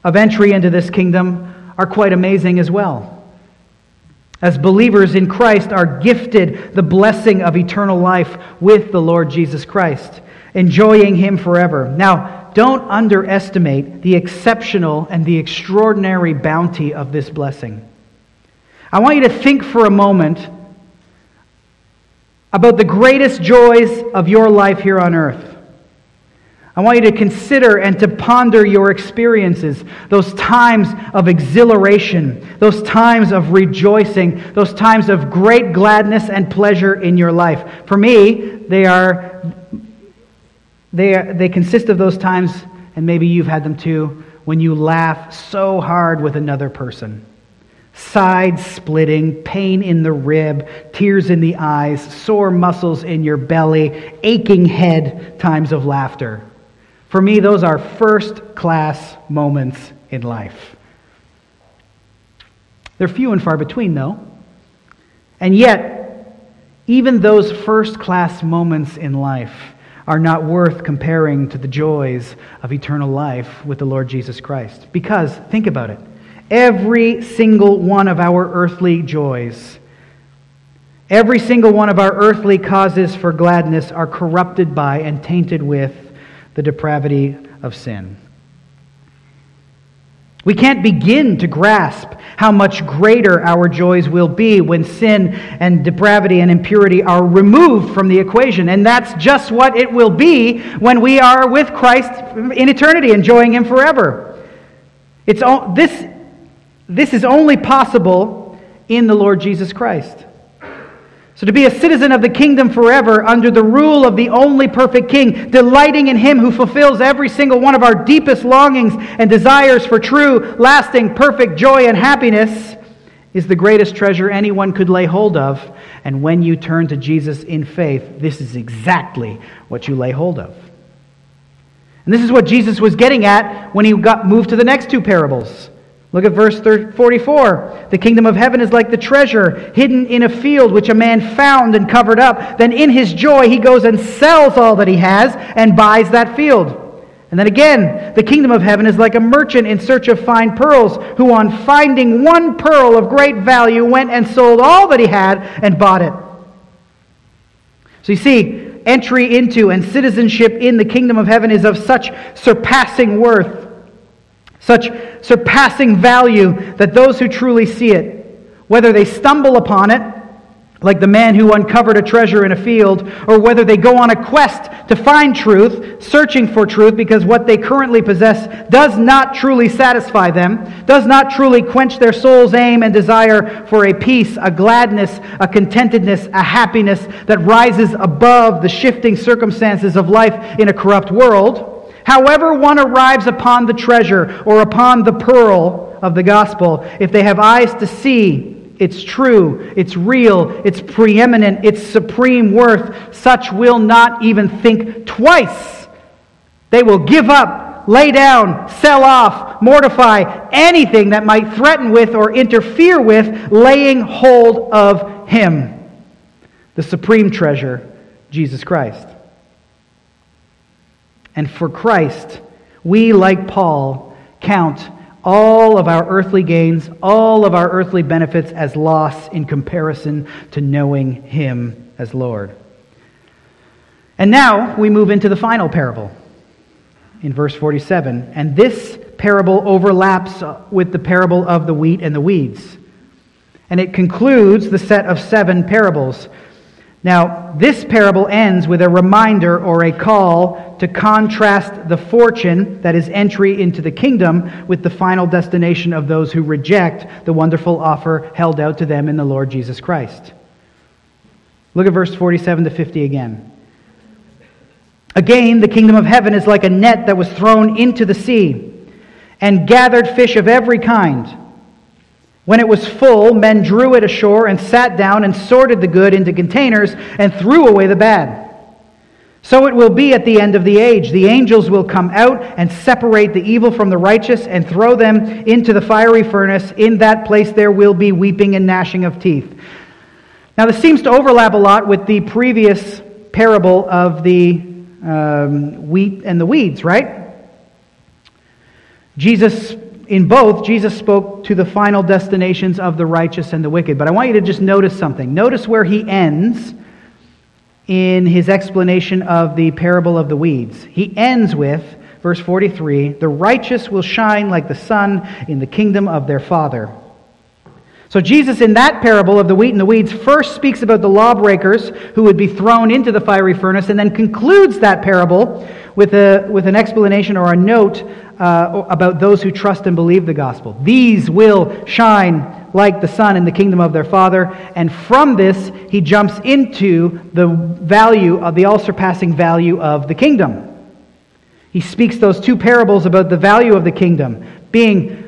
of entry into this kingdom are quite amazing as well. As believers in Christ are gifted the blessing of eternal life with the Lord Jesus Christ, enjoying Him forever. Now, don't underestimate the exceptional and the extraordinary bounty of this blessing. I want you to think for a moment about the greatest joys of your life here on earth. I want you to consider and to ponder your experiences, those times of exhilaration, those times of rejoicing, those times of great gladness and pleasure in your life. For me, they are they, are, they consist of those times, and maybe you've had them too, when you laugh so hard with another person side splitting, pain in the rib, tears in the eyes, sore muscles in your belly, aching head times of laughter. For me, those are first class moments in life. They're few and far between, though. And yet, even those first class moments in life are not worth comparing to the joys of eternal life with the Lord Jesus Christ. Because, think about it every single one of our earthly joys, every single one of our earthly causes for gladness are corrupted by and tainted with the depravity of sin. We can't begin to grasp how much greater our joys will be when sin and depravity and impurity are removed from the equation. And that's just what it will be when we are with Christ in eternity, enjoying Him forever. It's all, this this is only possible in the Lord Jesus Christ. So, to be a citizen of the kingdom forever under the rule of the only perfect King, delighting in Him who fulfills every single one of our deepest longings and desires for true, lasting, perfect joy and happiness, is the greatest treasure anyone could lay hold of. And when you turn to Jesus in faith, this is exactly what you lay hold of. And this is what Jesus was getting at when he got moved to the next two parables. Look at verse 44. The kingdom of heaven is like the treasure hidden in a field which a man found and covered up. Then in his joy he goes and sells all that he has and buys that field. And then again, the kingdom of heaven is like a merchant in search of fine pearls, who on finding one pearl of great value went and sold all that he had and bought it. So you see, entry into and citizenship in the kingdom of heaven is of such surpassing worth, such surpassing value that those who truly see it, whether they stumble upon it like the man who uncovered a treasure in a field, or whether they go on a quest to find truth, searching for truth because what they currently possess does not truly satisfy them, does not truly quench their soul's aim and desire for a peace, a gladness, a contentedness, a happiness that rises above the shifting circumstances of life in a corrupt world. However, one arrives upon the treasure or upon the pearl of the gospel, if they have eyes to see, it's true, it's real, it's preeminent, it's supreme worth, such will not even think twice. They will give up, lay down, sell off, mortify anything that might threaten with or interfere with laying hold of Him, the supreme treasure, Jesus Christ. And for Christ, we, like Paul, count all of our earthly gains, all of our earthly benefits as loss in comparison to knowing Him as Lord. And now we move into the final parable in verse 47. And this parable overlaps with the parable of the wheat and the weeds. And it concludes the set of seven parables now, this parable ends with a reminder or a call to contrast the fortune that is entry into the kingdom with the final destination of those who reject the wonderful offer held out to them in the Lord Jesus Christ. Look at verse 47 to 50 again. Again, the kingdom of heaven is like a net that was thrown into the sea and gathered fish of every kind. When it was full, men drew it ashore and sat down and sorted the good into containers and threw away the bad. So it will be at the end of the age. The angels will come out and separate the evil from the righteous and throw them into the fiery furnace. In that place there will be weeping and gnashing of teeth. Now, this seems to overlap a lot with the previous parable of the um, wheat and the weeds, right? Jesus in both, Jesus spoke to the final destinations of the righteous and the wicked. But I want you to just notice something. Notice where he ends in his explanation of the parable of the weeds. He ends with, verse 43, the righteous will shine like the sun in the kingdom of their Father. So, Jesus, in that parable of the wheat and the weeds, first speaks about the lawbreakers who would be thrown into the fiery furnace, and then concludes that parable with, a, with an explanation or a note uh, about those who trust and believe the gospel. These will shine like the sun in the kingdom of their Father. And from this, he jumps into the value of the all surpassing value of the kingdom. He speaks those two parables about the value of the kingdom being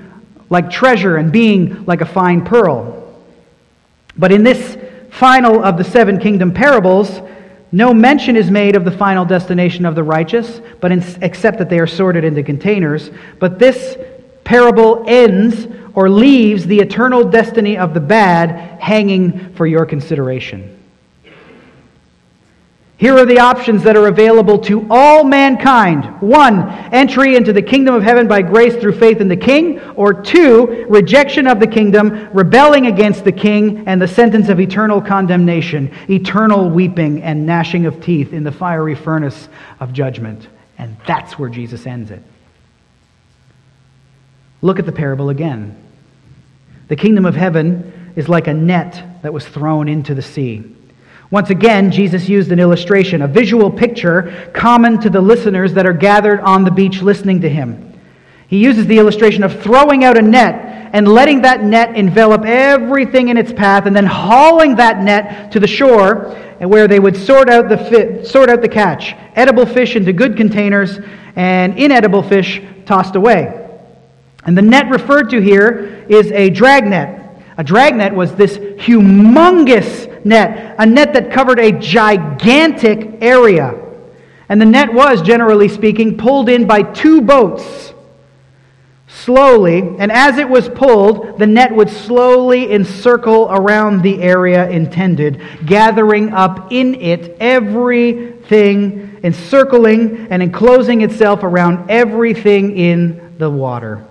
like treasure and being like a fine pearl. But in this final of the seven kingdom parables, no mention is made of the final destination of the righteous, but in, except that they are sorted into containers. But this parable ends or leaves the eternal destiny of the bad hanging for your consideration. Here are the options that are available to all mankind. One, entry into the kingdom of heaven by grace through faith in the king. Or two, rejection of the kingdom, rebelling against the king, and the sentence of eternal condemnation, eternal weeping and gnashing of teeth in the fiery furnace of judgment. And that's where Jesus ends it. Look at the parable again. The kingdom of heaven is like a net that was thrown into the sea. Once again, Jesus used an illustration, a visual picture common to the listeners that are gathered on the beach listening to him. He uses the illustration of throwing out a net and letting that net envelop everything in its path and then hauling that net to the shore where they would sort out the, fi- sort out the catch. Edible fish into good containers and inedible fish tossed away. And the net referred to here is a dragnet. A dragnet was this humongous net, a net that covered a gigantic area. And the net was, generally speaking, pulled in by two boats slowly. And as it was pulled, the net would slowly encircle around the area intended, gathering up in it everything encircling and enclosing itself around everything in the water.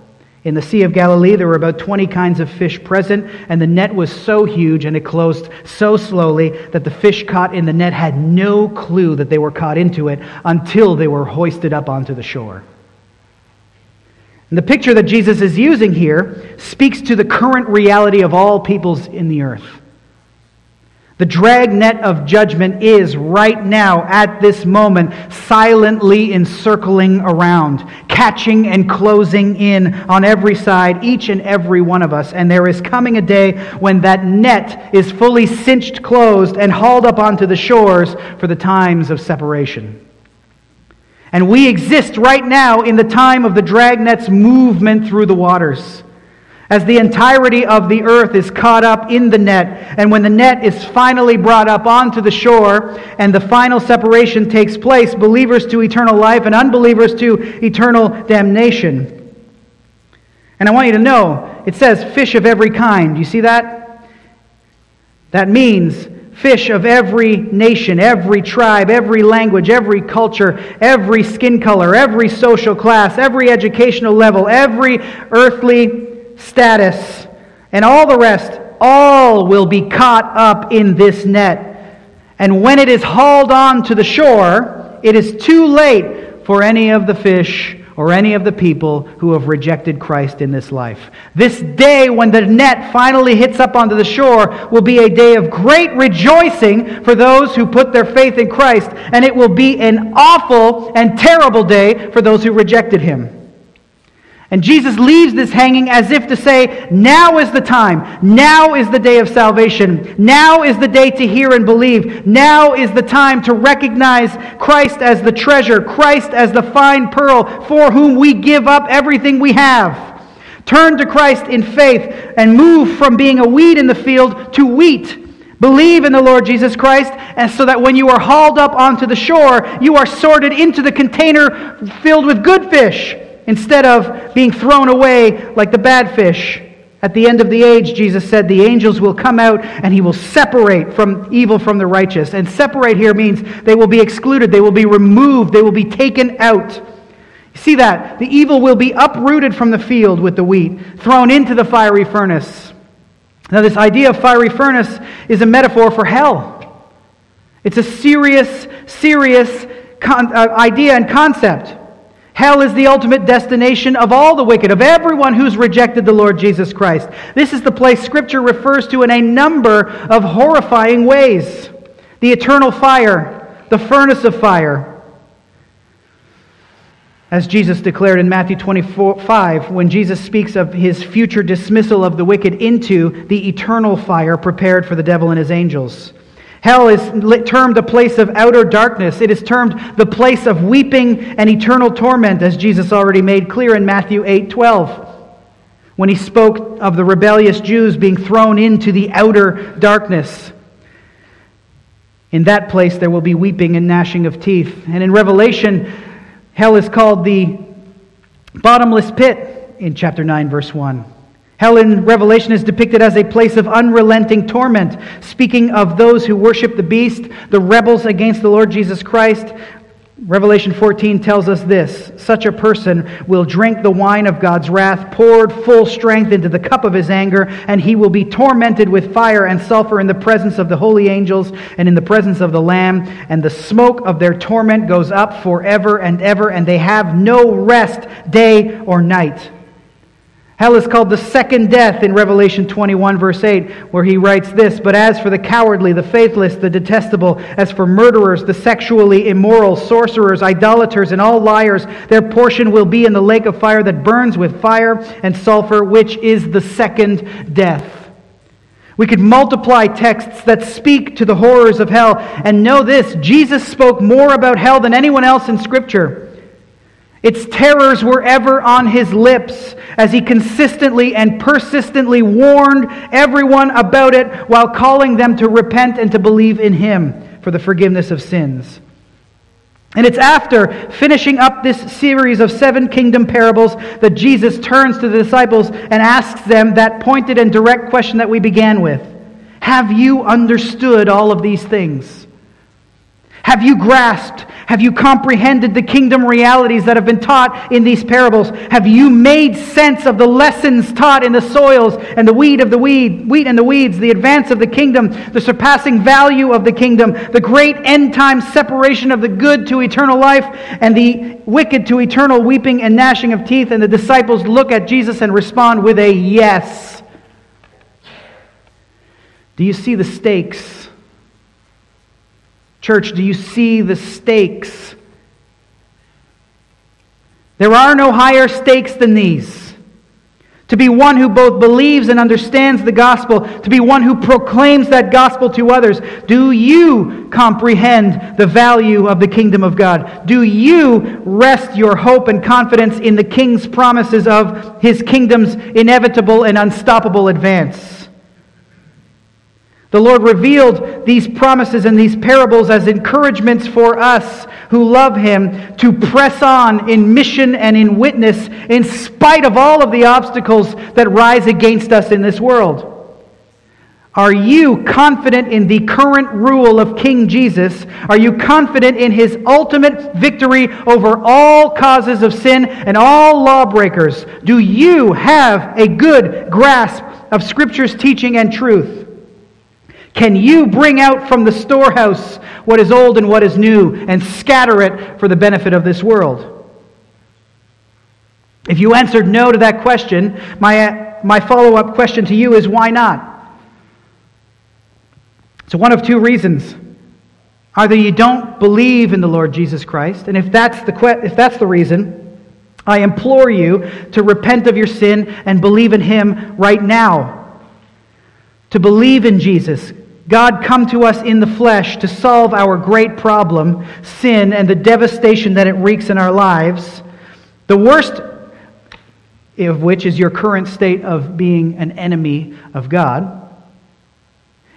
In the Sea of Galilee, there were about 20 kinds of fish present, and the net was so huge and it closed so slowly that the fish caught in the net had no clue that they were caught into it until they were hoisted up onto the shore. And the picture that Jesus is using here speaks to the current reality of all peoples in the earth. The dragnet of judgment is right now, at this moment, silently encircling around, catching and closing in on every side, each and every one of us. And there is coming a day when that net is fully cinched closed and hauled up onto the shores for the times of separation. And we exist right now in the time of the dragnet's movement through the waters as the entirety of the earth is caught up in the net, and when the net is finally brought up onto the shore and the final separation takes place, believers to eternal life and unbelievers to eternal damnation. And I want you to know, it says fish of every kind. You see that? That means fish of every nation, every tribe, every language, every culture, every skin color, every social class, every educational level, every earthly status, and all the rest, all will be caught up in this net. And when it is hauled on to the shore, it is too late for any of the fish or any of the people who have rejected Christ in this life. This day, when the net finally hits up onto the shore, will be a day of great rejoicing for those who put their faith in Christ, and it will be an awful and terrible day for those who rejected him. And Jesus leaves this hanging as if to say, now is the time. Now is the day of salvation. Now is the day to hear and believe. Now is the time to recognize Christ as the treasure, Christ as the fine pearl for whom we give up everything we have. Turn to Christ in faith and move from being a weed in the field to wheat. Believe in the Lord Jesus Christ, and so that when you are hauled up onto the shore, you are sorted into the container filled with good fish instead of being thrown away like the bad fish. At the end of the age, Jesus said, the angels will come out and he will separate from evil from the righteous. And separate here means they will be excluded, they will be removed, they will be taken out. See that? The evil will be uprooted from the field with the wheat, thrown into the fiery furnace. Now, this idea of fiery furnace is a metaphor for hell. It's a serious, serious con- uh, idea and concept. Hell is the ultimate destination of all the wicked, of everyone who's rejected the Lord Jesus Christ. This is the place Scripture refers to in a number of horrifying ways the eternal fire, the furnace of fire. As Jesus declared in Matthew 25, when Jesus speaks of his future dismissal of the wicked into the eternal fire prepared for the devil and his angels. Hell is termed a place of outer darkness. It is termed the place of weeping and eternal torment, as Jesus already made clear in Matthew 8 12, when he spoke of the rebellious Jews being thrown into the outer darkness. In that place, there will be weeping and gnashing of teeth. And in Revelation, hell is called the bottomless pit in chapter 9, verse 1. Hell in Revelation is depicted as a place of unrelenting torment, speaking of those who worship the beast, the rebels against the Lord Jesus Christ. Revelation 14 tells us this such a person will drink the wine of God's wrath, poured full strength into the cup of his anger, and he will be tormented with fire and sulfur in the presence of the holy angels and in the presence of the Lamb. And the smoke of their torment goes up forever and ever, and they have no rest day or night. Hell is called the second death in Revelation 21, verse 8, where he writes this But as for the cowardly, the faithless, the detestable, as for murderers, the sexually immoral, sorcerers, idolaters, and all liars, their portion will be in the lake of fire that burns with fire and sulfur, which is the second death. We could multiply texts that speak to the horrors of hell and know this Jesus spoke more about hell than anyone else in Scripture. Its terrors were ever on his lips as he consistently and persistently warned everyone about it while calling them to repent and to believe in him for the forgiveness of sins. And it's after finishing up this series of seven kingdom parables that Jesus turns to the disciples and asks them that pointed and direct question that we began with Have you understood all of these things? Have you grasped Have you comprehended the kingdom realities that have been taught in these parables? Have you made sense of the lessons taught in the soils and the weed of the weed, wheat and the weeds, the advance of the kingdom, the surpassing value of the kingdom, the great end time separation of the good to eternal life and the wicked to eternal weeping and gnashing of teeth? And the disciples look at Jesus and respond with a yes. Do you see the stakes? Church, do you see the stakes? There are no higher stakes than these. To be one who both believes and understands the gospel, to be one who proclaims that gospel to others. Do you comprehend the value of the kingdom of God? Do you rest your hope and confidence in the king's promises of his kingdom's inevitable and unstoppable advance? The Lord revealed these promises and these parables as encouragements for us who love Him to press on in mission and in witness in spite of all of the obstacles that rise against us in this world. Are you confident in the current rule of King Jesus? Are you confident in his ultimate victory over all causes of sin and all lawbreakers? Do you have a good grasp of Scripture's teaching and truth? Can you bring out from the storehouse what is old and what is new and scatter it for the benefit of this world? If you answered no to that question, my, my follow up question to you is why not? So, one of two reasons. Either you don't believe in the Lord Jesus Christ, and if that's the, que- if that's the reason, I implore you to repent of your sin and believe in Him right now. To believe in Jesus, God come to us in the flesh to solve our great problem, sin, and the devastation that it wreaks in our lives, the worst of which is your current state of being an enemy of God.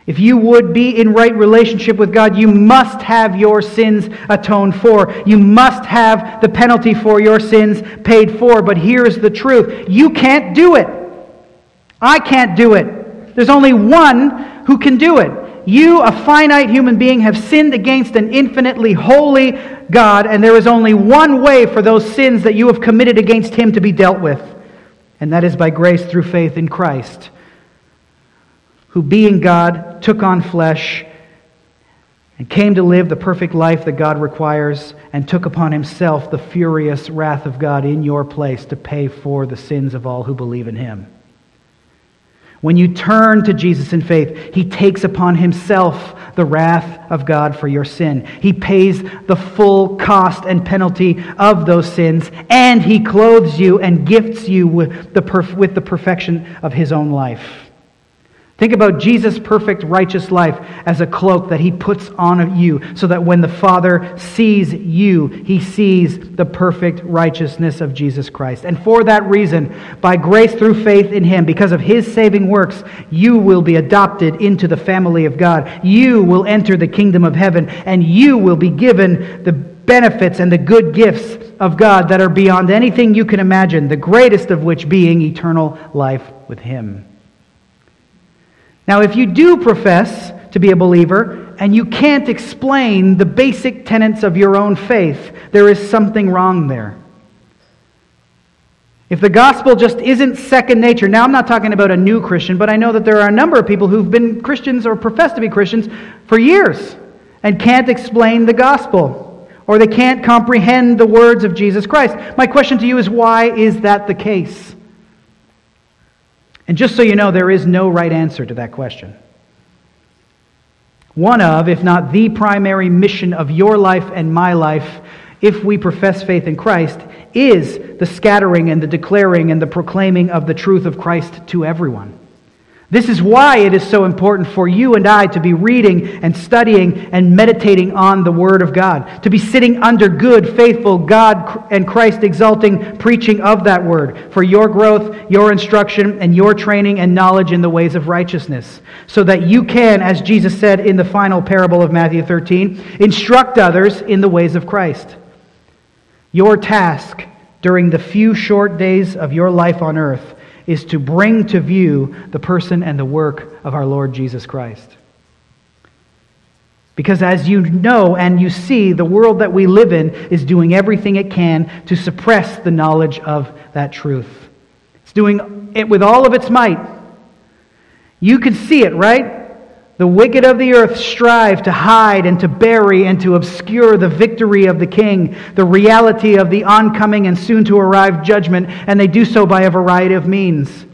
If you would be in right relationship with God, you must have your sins atoned for. You must have the penalty for your sins paid for. But here's the truth you can't do it. I can't do it. There's only one who can do it. You, a finite human being, have sinned against an infinitely holy God, and there is only one way for those sins that you have committed against Him to be dealt with, and that is by grace through faith in Christ, who, being God, took on flesh and came to live the perfect life that God requires and took upon Himself the furious wrath of God in your place to pay for the sins of all who believe in Him. When you turn to Jesus in faith, he takes upon himself the wrath of God for your sin. He pays the full cost and penalty of those sins, and he clothes you and gifts you with the, perf- with the perfection of his own life. Think about Jesus' perfect righteous life as a cloak that he puts on you so that when the Father sees you, he sees the perfect righteousness of Jesus Christ. And for that reason, by grace through faith in him, because of his saving works, you will be adopted into the family of God. You will enter the kingdom of heaven, and you will be given the benefits and the good gifts of God that are beyond anything you can imagine, the greatest of which being eternal life with him. Now, if you do profess to be a believer and you can't explain the basic tenets of your own faith, there is something wrong there. If the gospel just isn't second nature, now I'm not talking about a new Christian, but I know that there are a number of people who've been Christians or profess to be Christians for years and can't explain the gospel or they can't comprehend the words of Jesus Christ. My question to you is why is that the case? And just so you know, there is no right answer to that question. One of, if not the primary mission of your life and my life, if we profess faith in Christ, is the scattering and the declaring and the proclaiming of the truth of Christ to everyone. This is why it is so important for you and I to be reading and studying and meditating on the Word of God, to be sitting under good, faithful, God and Christ exalting preaching of that Word for your growth, your instruction, and your training and knowledge in the ways of righteousness, so that you can, as Jesus said in the final parable of Matthew 13, instruct others in the ways of Christ. Your task during the few short days of your life on earth is to bring to view the person and the work of our Lord Jesus Christ. Because as you know and you see, the world that we live in is doing everything it can to suppress the knowledge of that truth. It's doing it with all of its might. You can see it, right? The wicked of the earth strive to hide and to bury and to obscure the victory of the king, the reality of the oncoming and soon to arrive judgment, and they do so by a variety of means.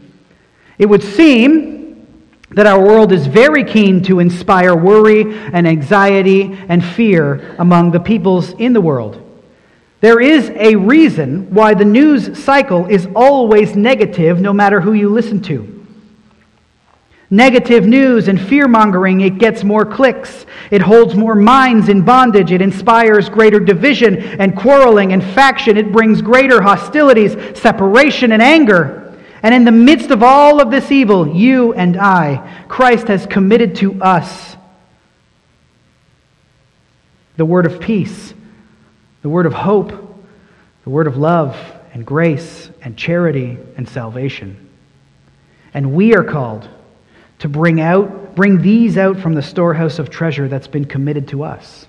It would seem that our world is very keen to inspire worry and anxiety and fear among the peoples in the world. There is a reason why the news cycle is always negative, no matter who you listen to. Negative news and fear mongering, it gets more clicks. It holds more minds in bondage. It inspires greater division and quarreling and faction. It brings greater hostilities, separation, and anger. And in the midst of all of this evil, you and I, Christ has committed to us the word of peace, the word of hope, the word of love and grace and charity and salvation. And we are called to bring out bring these out from the storehouse of treasure that's been committed to us.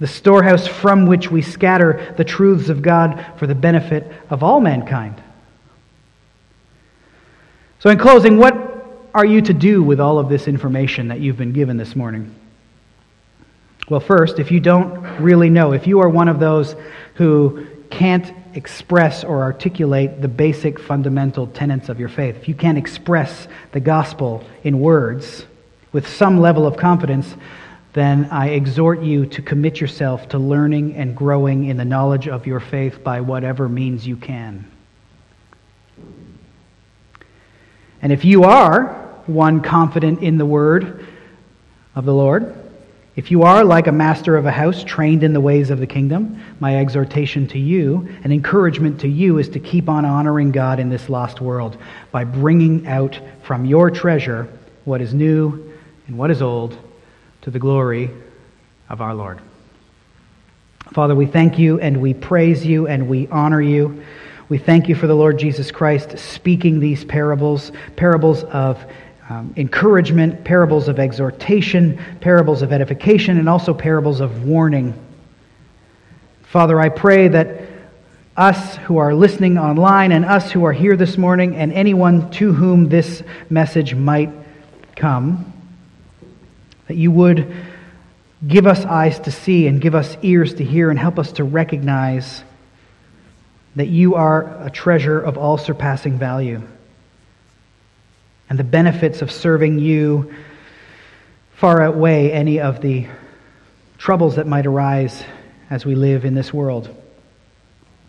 The storehouse from which we scatter the truths of God for the benefit of all mankind. So in closing what are you to do with all of this information that you've been given this morning? Well first if you don't really know if you are one of those who can't express or articulate the basic fundamental tenets of your faith, if you can't express the gospel in words with some level of confidence, then I exhort you to commit yourself to learning and growing in the knowledge of your faith by whatever means you can. And if you are one confident in the word of the Lord, if you are like a master of a house trained in the ways of the kingdom, my exhortation to you and encouragement to you is to keep on honoring God in this lost world by bringing out from your treasure what is new and what is old to the glory of our Lord. Father, we thank you and we praise you and we honor you. We thank you for the Lord Jesus Christ speaking these parables, parables of um, encouragement, parables of exhortation, parables of edification, and also parables of warning. Father, I pray that us who are listening online and us who are here this morning and anyone to whom this message might come, that you would give us eyes to see and give us ears to hear and help us to recognize that you are a treasure of all surpassing value and the benefits of serving you far outweigh any of the troubles that might arise as we live in this world.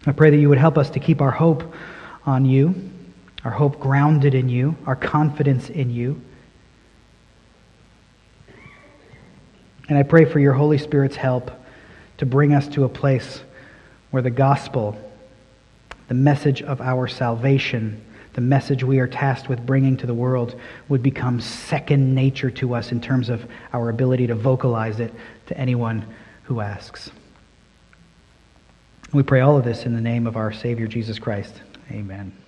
I pray that you would help us to keep our hope on you, our hope grounded in you, our confidence in you. And I pray for your Holy Spirit's help to bring us to a place where the gospel, the message of our salvation, the message we are tasked with bringing to the world would become second nature to us in terms of our ability to vocalize it to anyone who asks. We pray all of this in the name of our Savior Jesus Christ. Amen.